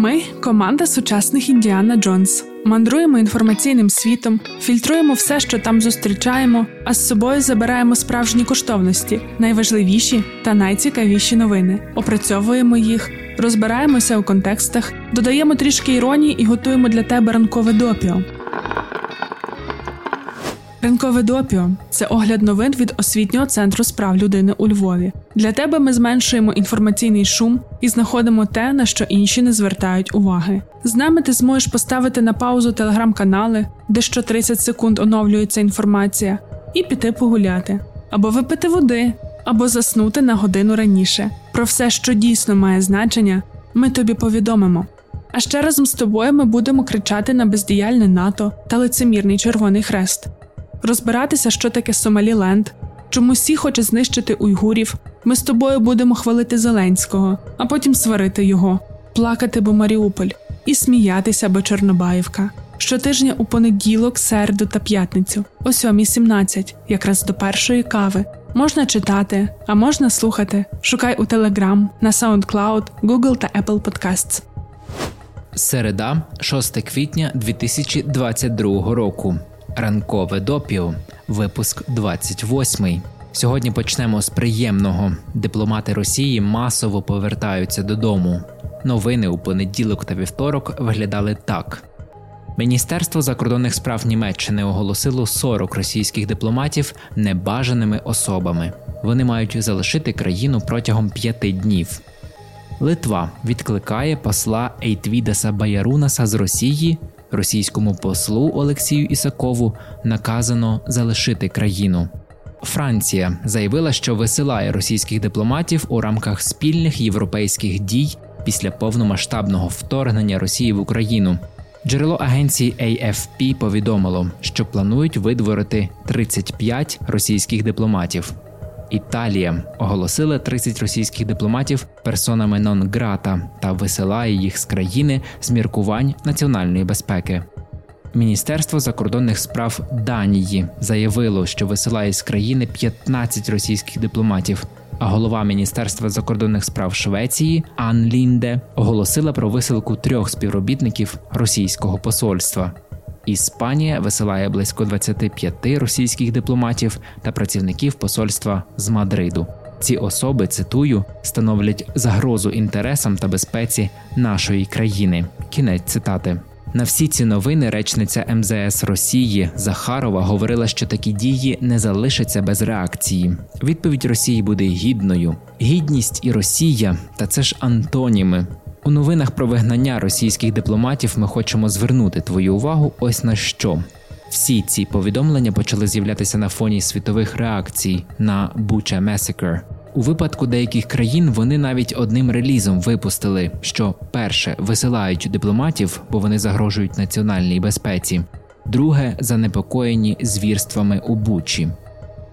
Ми команда сучасних Індіана Джонс. Мандруємо інформаційним світом, фільтруємо все, що там зустрічаємо, а з собою забираємо справжні коштовності, найважливіші та найцікавіші новини. Опрацьовуємо їх, розбираємося у контекстах, додаємо трішки іронії і готуємо для тебе ранкове допіо. Ринкове допіо це огляд новин від освітнього центру справ людини у Львові. Для тебе ми зменшуємо інформаційний шум і знаходимо те, на що інші не звертають уваги. З нами ти зможеш поставити на паузу телеграм-канали, де що 30 секунд оновлюється інформація, і піти погуляти, або випити води, або заснути на годину раніше. Про все, що дійсно має значення, ми тобі повідомимо. А ще разом з тобою ми будемо кричати на бездіяльне НАТО та лицемірний Червоний Хрест розбиратися, що таке Сомаліленд, чому всі хоче знищити уйгурів. Ми з тобою будемо хвалити Зеленського, а потім сварити його, плакати, бо Маріуполь, і сміятися, бо Чорнобаївка. Щотижня у понеділок, середу та п'ятницю, о 7.17, якраз до першої кави. Можна читати, а можна слухати. Шукай у Telegram, на SoundCloud, Google та Apple Podcasts. Середа, 6 квітня 2022 року. Ранкове допіо, випуск 28. Сьогодні почнемо з приємного. Дипломати Росії масово повертаються додому. Новини у понеділок та вівторок виглядали так. Міністерство закордонних справ Німеччини оголосило 40 російських дипломатів небажаними особами. Вони мають залишити країну протягом п'яти днів. Литва відкликає посла Ейтвідаса Баярунаса з Росії російському послу Олексію Ісакову наказано залишити країну. Франція заявила, що висилає російських дипломатів у рамках спільних європейських дій після повномасштабного вторгнення Росії в Україну. Джерело агенції AFP повідомило, що планують видворити 35 російських дипломатів. Італія оголосила 30 російських дипломатів персонами нон грата та висилає їх з країни з міркувань національної безпеки. Міністерство закордонних справ Данії заявило, що висилає з країни 15 російських дипломатів. А голова Міністерства закордонних справ Швеції Ан Лінде оголосила про висилку трьох співробітників російського посольства. Іспанія висилає близько 25 російських дипломатів та працівників посольства з Мадриду. Ці особи цитую становлять загрозу інтересам та безпеці нашої країни. Кінець цитати. На всі ці новини речниця МЗС Росії Захарова говорила, що такі дії не залишаться без реакції. Відповідь Росії буде гідною. Гідність і Росія та це ж антоніми. У новинах про вигнання російських дипломатів ми хочемо звернути твою увагу ось на що. Всі ці повідомлення почали з'являтися на фоні світових реакцій на Буча Massacre. У випадку деяких країн вони навіть одним релізом випустили, що перше висилають дипломатів, бо вони загрожують національній безпеці, друге занепокоєні звірствами у Бучі.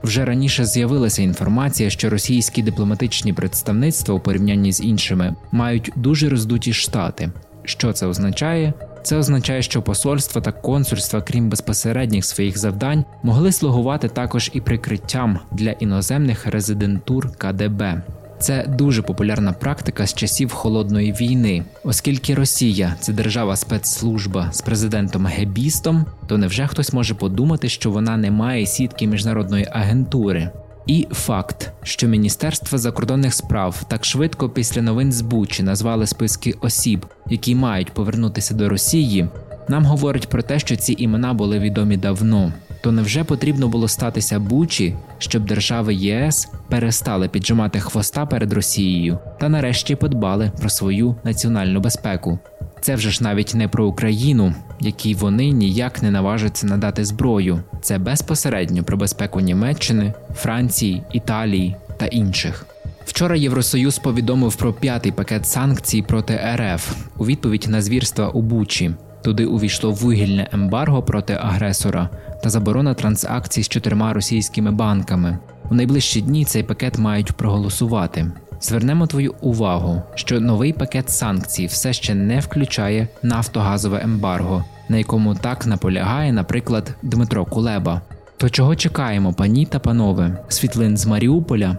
Вже раніше з'явилася інформація, що російські дипломатичні представництва у порівнянні з іншими мають дуже роздуті штати. Що це означає? Це означає, що посольства та консульства, крім безпосередніх своїх завдань, могли слугувати також і прикриттям для іноземних резидентур КДБ. Це дуже популярна практика з часів холодної війни, оскільки Росія це держава спецслужба з президентом Гебістом, то невже хтось може подумати, що вона не має сітки міжнародної агентури? І факт, що Міністерство закордонних справ так швидко після новин з Бучі назвали списки осіб, які мають повернутися до Росії, нам говорить про те, що ці імена були відомі давно. То невже потрібно було статися Бучі, щоб держави ЄС перестали піджимати хвоста перед Росією та нарешті подбали про свою національну безпеку? Це вже ж навіть не про Україну, якій вони ніяк не наважаться надати зброю. Це безпосередньо про безпеку Німеччини, Франції, Італії та інших. Вчора Євросоюз повідомив про п'ятий пакет санкцій проти РФ у відповідь на звірства у Бучі. Туди увійшло вугільне ембарго проти агресора та заборона транзакцій з чотирма російськими банками. У найближчі дні цей пакет мають проголосувати. Звернемо твою увагу, що новий пакет санкцій все ще не включає нафтогазове ембарго, на якому так наполягає, наприклад, Дмитро Кулеба. То чого чекаємо, пані та панове? Світлин з Маріуполя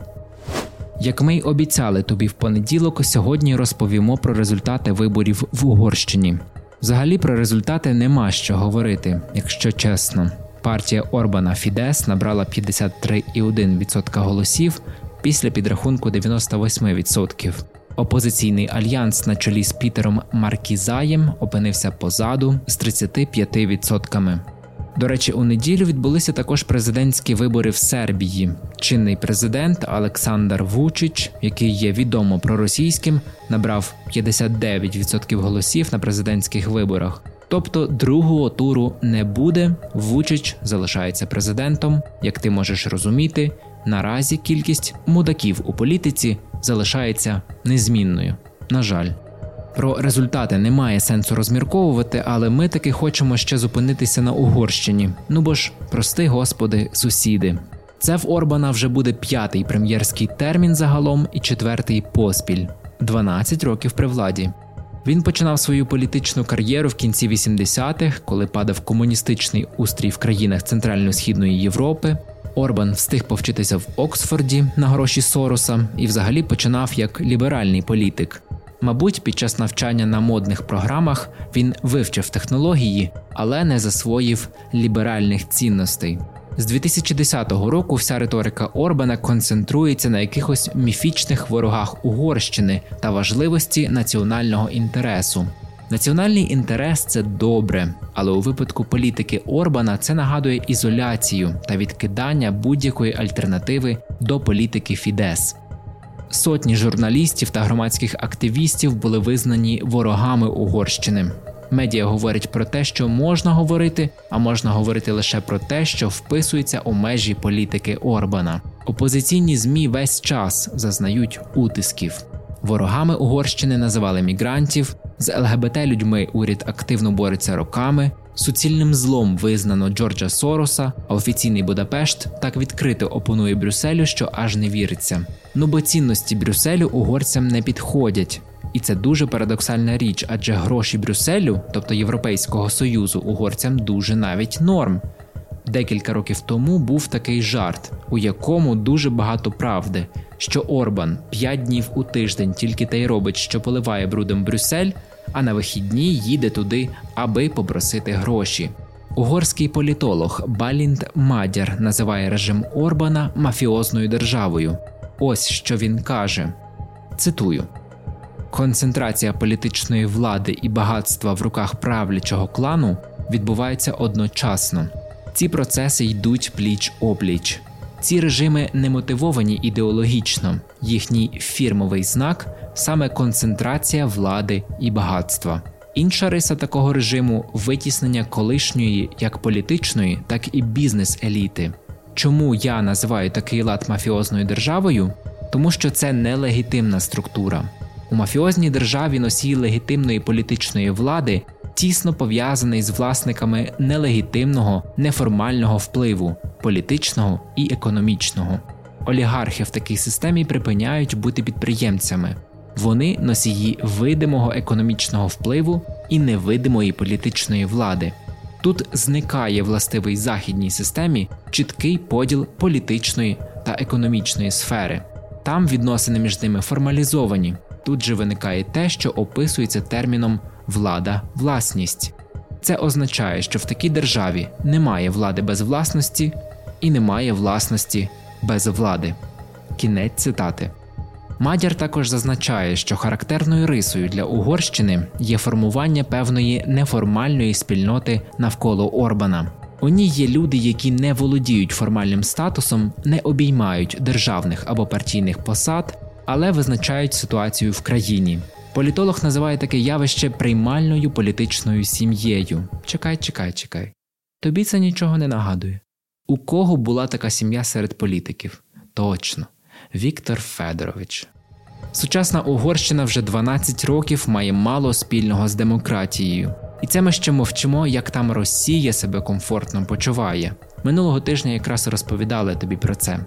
Як ми й обіцяли тобі в понеділок, сьогодні розповімо про результати виборів в Угорщині. Взагалі про результати нема що говорити, якщо чесно. Партія Орбана Фідес набрала 53,1% голосів після підрахунку 98%. Опозиційний альянс на чолі з Пітером Маркізаєм опинився позаду з 35%. До речі, у неділю відбулися також президентські вибори в Сербії. Чинний президент Олександр Вучич, який є відомо проросійським, набрав 59% голосів на президентських виборах. Тобто другого туру не буде. Вучич залишається президентом. Як ти можеш розуміти, наразі кількість мудаків у політиці залишається незмінною. На жаль. Про результати немає сенсу розмірковувати, але ми таки хочемо ще зупинитися на Угорщині. Ну бо ж, прости господи, сусіди. Це в Орбана вже буде п'ятий прем'єрський термін загалом і четвертий поспіль 12 років при владі. Він починав свою політичну кар'єру в кінці 80-х, коли падав комуністичний устрій в країнах Центрально-Східної Європи. Орбан встиг повчитися в Оксфорді на гроші Сороса і взагалі починав як ліберальний політик. Мабуть, під час навчання на модних програмах він вивчив технології, але не засвоїв ліберальних цінностей. З 2010 року вся риторика Орбана концентрується на якихось міфічних ворогах Угорщини та важливості національного інтересу. Національний інтерес це добре, але у випадку політики Орбана це нагадує ізоляцію та відкидання будь-якої альтернативи до політики Фідес. Сотні журналістів та громадських активістів були визнані ворогами Угорщини. Медіа говорять про те, що можна говорити, а можна говорити лише про те, що вписується у межі політики Орбана. Опозиційні змі весь час зазнають утисків. Ворогами Угорщини називали мігрантів, з ЛГБТ людьми уряд активно бореться роками. Суцільним злом визнано Джорджа Сороса, а офіційний Будапешт так відкрито опонує Брюсселю, що аж не віриться. Ну бо цінності Брюсселю угорцям не підходять. І це дуже парадоксальна річ, адже гроші Брюсселю, тобто Європейського союзу, угорцям дуже навіть норм. Декілька років тому був такий жарт, у якому дуже багато правди, що Орбан 5 днів у тиждень тільки те й робить, що поливає брудом Брюссель, а на вихідні їде туди, аби попросити гроші. Угорський політолог Балінд Мадяр називає режим Орбана мафіозною державою. Ось що він каже: цитую. Концентрація політичної влади і багатства в руках правлячого клану відбувається одночасно. Ці процеси йдуть пліч опліч. Ці режими не мотивовані ідеологічно, їхній фірмовий знак саме концентрація влади і багатства. Інша риса такого режиму витіснення колишньої як політичної, так і бізнес-еліти. Чому я називаю такий лад мафіозною державою? Тому що це нелегітимна структура. У мафіозній державі носій легітимної політичної влади тісно пов'язаний з власниками нелегітимного, неформального впливу, політичного і економічного. Олігархи в такій системі припиняють бути підприємцями. Вони носії видимого економічного впливу і невидимої політичної влади. Тут зникає властивий західній системі чіткий поділ політичної та економічної сфери. Там відносини між ними формалізовані. Тут же виникає те, що описується терміном влада, власність. Це означає, що в такій державі немає влади без власності і немає власності без влади. Кінець цитати. Мадяр також зазначає, що характерною рисою для Угорщини є формування певної неформальної спільноти навколо Орбана. У ній є люди, які не володіють формальним статусом, не обіймають державних або партійних посад, але визначають ситуацію в країні. Політолог називає таке явище приймальною політичною сім'єю. Чекай, чекай, чекай. Тобі це нічого не нагадує. У кого була така сім'я серед політиків? Точно, Віктор Федорович. Сучасна Угорщина вже 12 років має мало спільного з демократією. І це ми ще мовчимо, як там Росія себе комфортно почуває. Минулого тижня якраз розповідали тобі про це.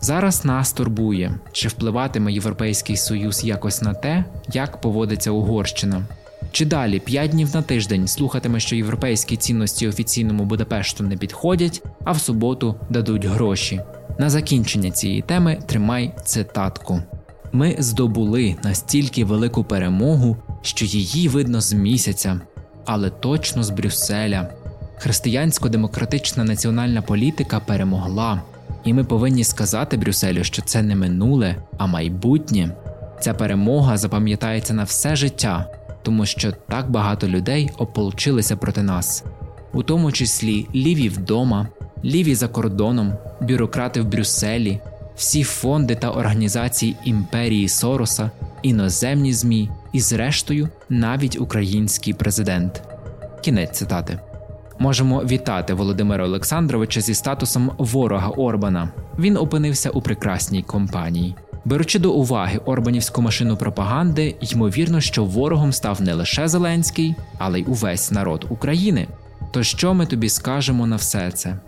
Зараз нас турбує, чи впливатиме Європейський Союз якось на те, як поводиться Угорщина. Чи далі 5 днів на тиждень слухатиме, що європейські цінності офіційному Будапешту не підходять, а в суботу дадуть гроші. На закінчення цієї теми тримай цитатку. Ми здобули настільки велику перемогу, що її видно з місяця, але точно з Брюсселя. Християнсько-демократична національна політика перемогла, і ми повинні сказати Брюсселю, що це не минуле, а майбутнє. Ця перемога запам'ятається на все життя, тому що так багато людей ополчилися проти нас, у тому числі ліві вдома, ліві за кордоном, бюрократи в Брюсселі, всі фонди та організації імперії Сороса, іноземні ЗМІ і, зрештою, навіть український президент. Кінець цитати. Можемо вітати Володимира Олександровича зі статусом ворога Орбана. Він опинився у прекрасній компанії. Беручи до уваги Орбанівську машину пропаганди, ймовірно, що ворогом став не лише Зеленський, але й увесь народ України. То що ми тобі скажемо на все це?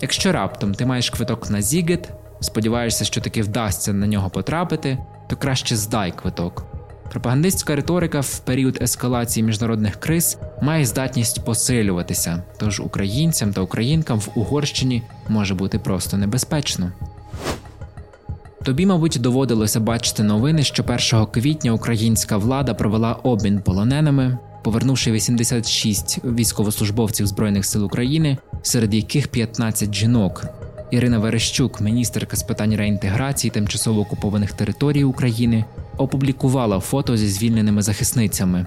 Якщо раптом ти маєш квиток на Зігет, сподіваєшся, що таки вдасться на нього потрапити, то краще здай квиток. Пропагандистська риторика в період ескалації міжнародних криз має здатність посилюватися, тож українцям та українкам в Угорщині може бути просто небезпечно. Тобі, мабуть, доводилося бачити новини, що 1 квітня українська влада провела обмін полоненими, повернувши 86 військовослужбовців Збройних сил України, серед яких 15 жінок. Ірина Верещук, міністерка з питань реінтеграції тимчасово окупованих територій України, опублікувала фото зі звільненими захисницями.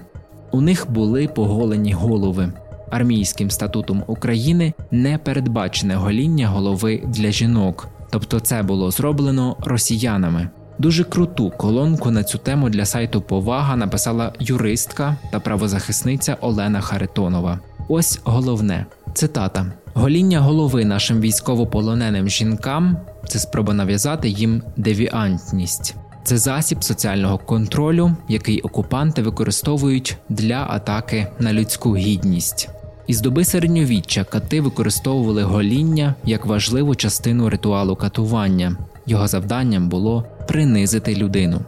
У них були поголені голови. Армійським статутом України не передбачене гоління голови для жінок, тобто це було зроблено росіянами. Дуже круту колонку на цю тему для сайту Повага написала юристка та правозахисниця Олена Харитонова. Ось головне цитата: гоління голови нашим військовополоненим жінкам це спроба нав'язати їм девіантність. Це засіб соціального контролю, який окупанти використовують для атаки на людську гідність. Із доби середньовіччя кати використовували гоління як важливу частину ритуалу катування. Його завданням було принизити людину.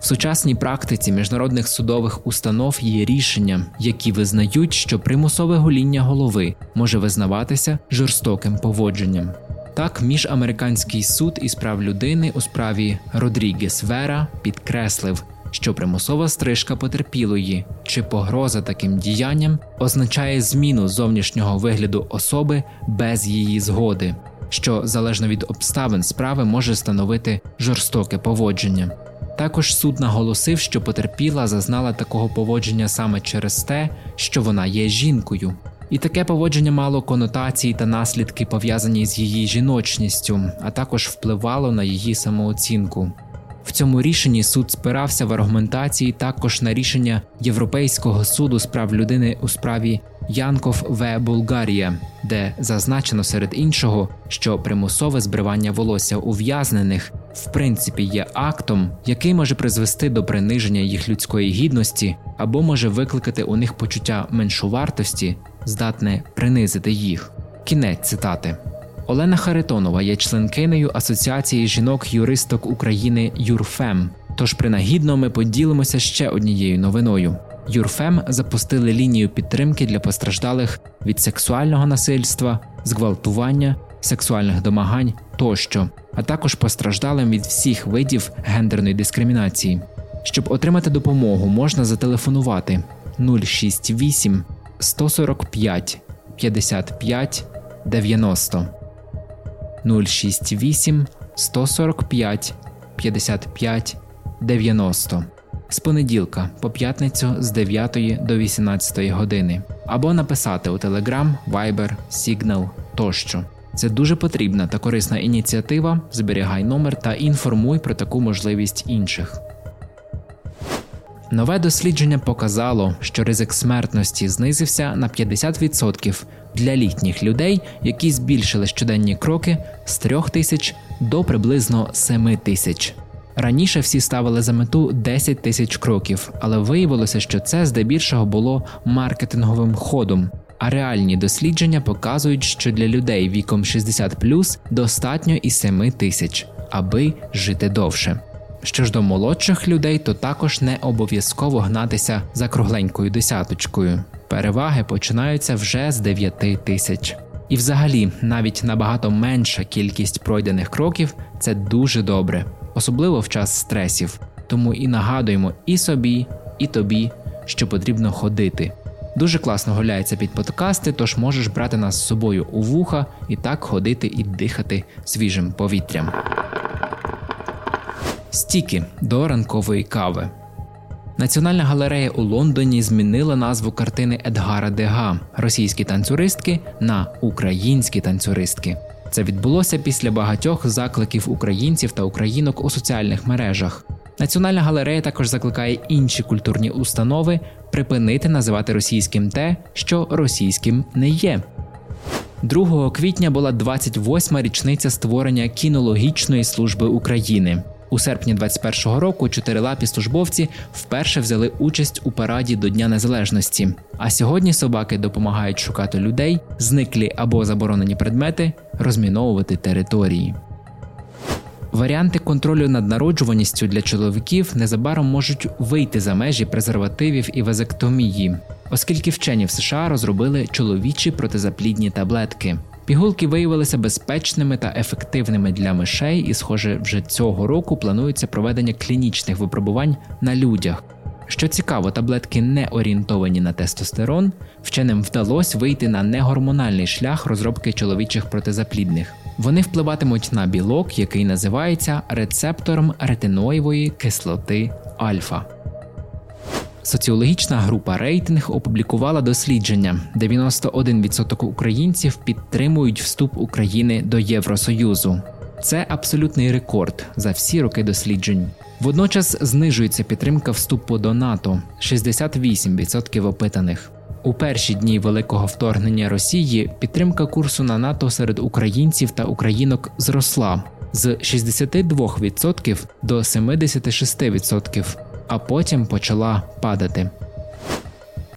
В сучасній практиці міжнародних судових установ є рішення, які визнають, що примусове гоління голови може визнаватися жорстоким поводженням. Так, міжамериканський суд із прав людини у справі Родрігес Вера підкреслив, що примусова стрижка потерпілої чи погроза таким діянням означає зміну зовнішнього вигляду особи без її згоди, що залежно від обставин справи може становити жорстоке поводження. Також суд наголосив, що потерпіла зазнала такого поводження саме через те, що вона є жінкою. І таке поводження мало конотації та наслідки пов'язані з її жіночністю, а також впливало на її самооцінку. В цьому рішенні суд спирався в аргументації також на рішення Європейського суду з прав людини у справі Янков В. Булгарія, де зазначено серед іншого, що примусове збривання волосся ув'язнених в принципі є актом, який може призвести до приниження їх людської гідності або може викликати у них почуття меншувартості, здатне принизити їх. Кінець цитати. Олена Харитонова є членкинею Асоціації жінок-юристок України ЮРФЕМ. Тож принагідно ми поділимося ще однією новиною. Юрфем запустили лінію підтримки для постраждалих від сексуального насильства, зґвалтування, сексуальних домагань тощо, а також постраждалим від всіх видів гендерної дискримінації. Щоб отримати допомогу, можна зателефонувати 068 145 55 90 068 145 55 90 з понеділка по п'ятницю з 9 до 18 години або написати у Telegram, Viber, Signal тощо. Це дуже потрібна та корисна ініціатива. Зберігай номер та інформуй про таку можливість інших. Нове дослідження показало, що ризик смертності знизився на 50% для літніх людей, які збільшили щоденні кроки з 3 тисяч до приблизно 7 тисяч. Раніше всі ставили за мету 10 тисяч кроків, але виявилося, що це здебільшого було маркетинговим ходом. А реальні дослідження показують, що для людей віком 60 достатньо і 7 тисяч, аби жити довше. Що ж до молодших людей, то також не обов'язково гнатися за кругленькою десяточкою. Переваги починаються вже з 9 тисяч. І, взагалі, навіть набагато менша кількість пройдених кроків це дуже добре, особливо в час стресів. Тому і нагадуємо і собі, і тобі, що потрібно ходити. Дуже класно гуляється під подкасти, тож можеш брати нас з собою у вуха і так ходити і дихати свіжим повітрям. Стіки до ранкової кави. Національна галерея у Лондоні змінила назву картини Едгара Дега російські танцюристки на українські танцюристки. Це відбулося після багатьох закликів українців та українок у соціальних мережах. Національна галерея також закликає інші культурні установи припинити називати російським те, що російським не є. 2 квітня була 28-ма річниця створення кінологічної служби України. У серпні 21-го року чотирилапі службовці вперше взяли участь у параді до Дня Незалежності. А сьогодні собаки допомагають шукати людей, зниклі або заборонені предмети, розміновувати території. Варіанти контролю над народжуваністю для чоловіків незабаром можуть вийти за межі презервативів і вазектомії, оскільки вчені в США розробили чоловічі протизаплідні таблетки. Пігулки виявилися безпечними та ефективними для мишей, і, схоже, вже цього року планується проведення клінічних випробувань на людях. Що цікаво, таблетки не орієнтовані на тестостерон, вченим вдалося вийти на негормональний шлях розробки чоловічих протизаплідних. Вони впливатимуть на білок, який називається рецептором ретиноєвої кислоти альфа. Соціологічна група рейтинг опублікувала дослідження: 91% українців підтримують вступ України до Євросоюзу. Це абсолютний рекорд за всі роки досліджень. Водночас знижується підтримка вступу до НАТО 68% опитаних. У перші дні великого вторгнення Росії підтримка курсу на НАТО серед українців та українок зросла з 62% до 76%, а потім почала падати.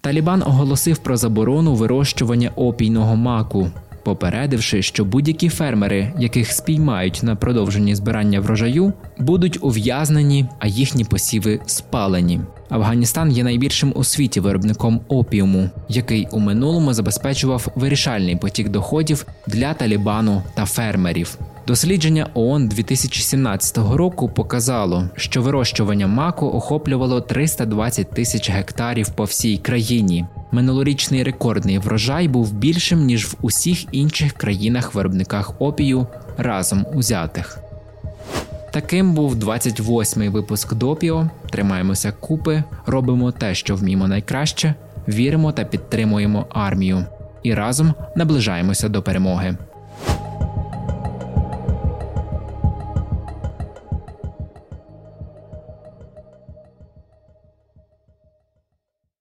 Талібан оголосив про заборону вирощування опійного маку, попередивши, що будь-які фермери, яких спіймають на продовженні збирання врожаю, будуть ув'язнені, а їхні посіви спалені. Афганістан є найбільшим у світі виробником опіуму, який у минулому забезпечував вирішальний потік доходів для Талібану та фермерів. Дослідження ООН 2017 року показало, що вирощування маку охоплювало 320 тисяч гектарів по всій країні. Минулорічний рекордний врожай був більшим ніж в усіх інших країнах-виробниках опію разом узятих. Таким був 28-й випуск допіо. Тримаємося купи, робимо те, що вміємо найкраще, віримо та підтримуємо армію і разом наближаємося до перемоги.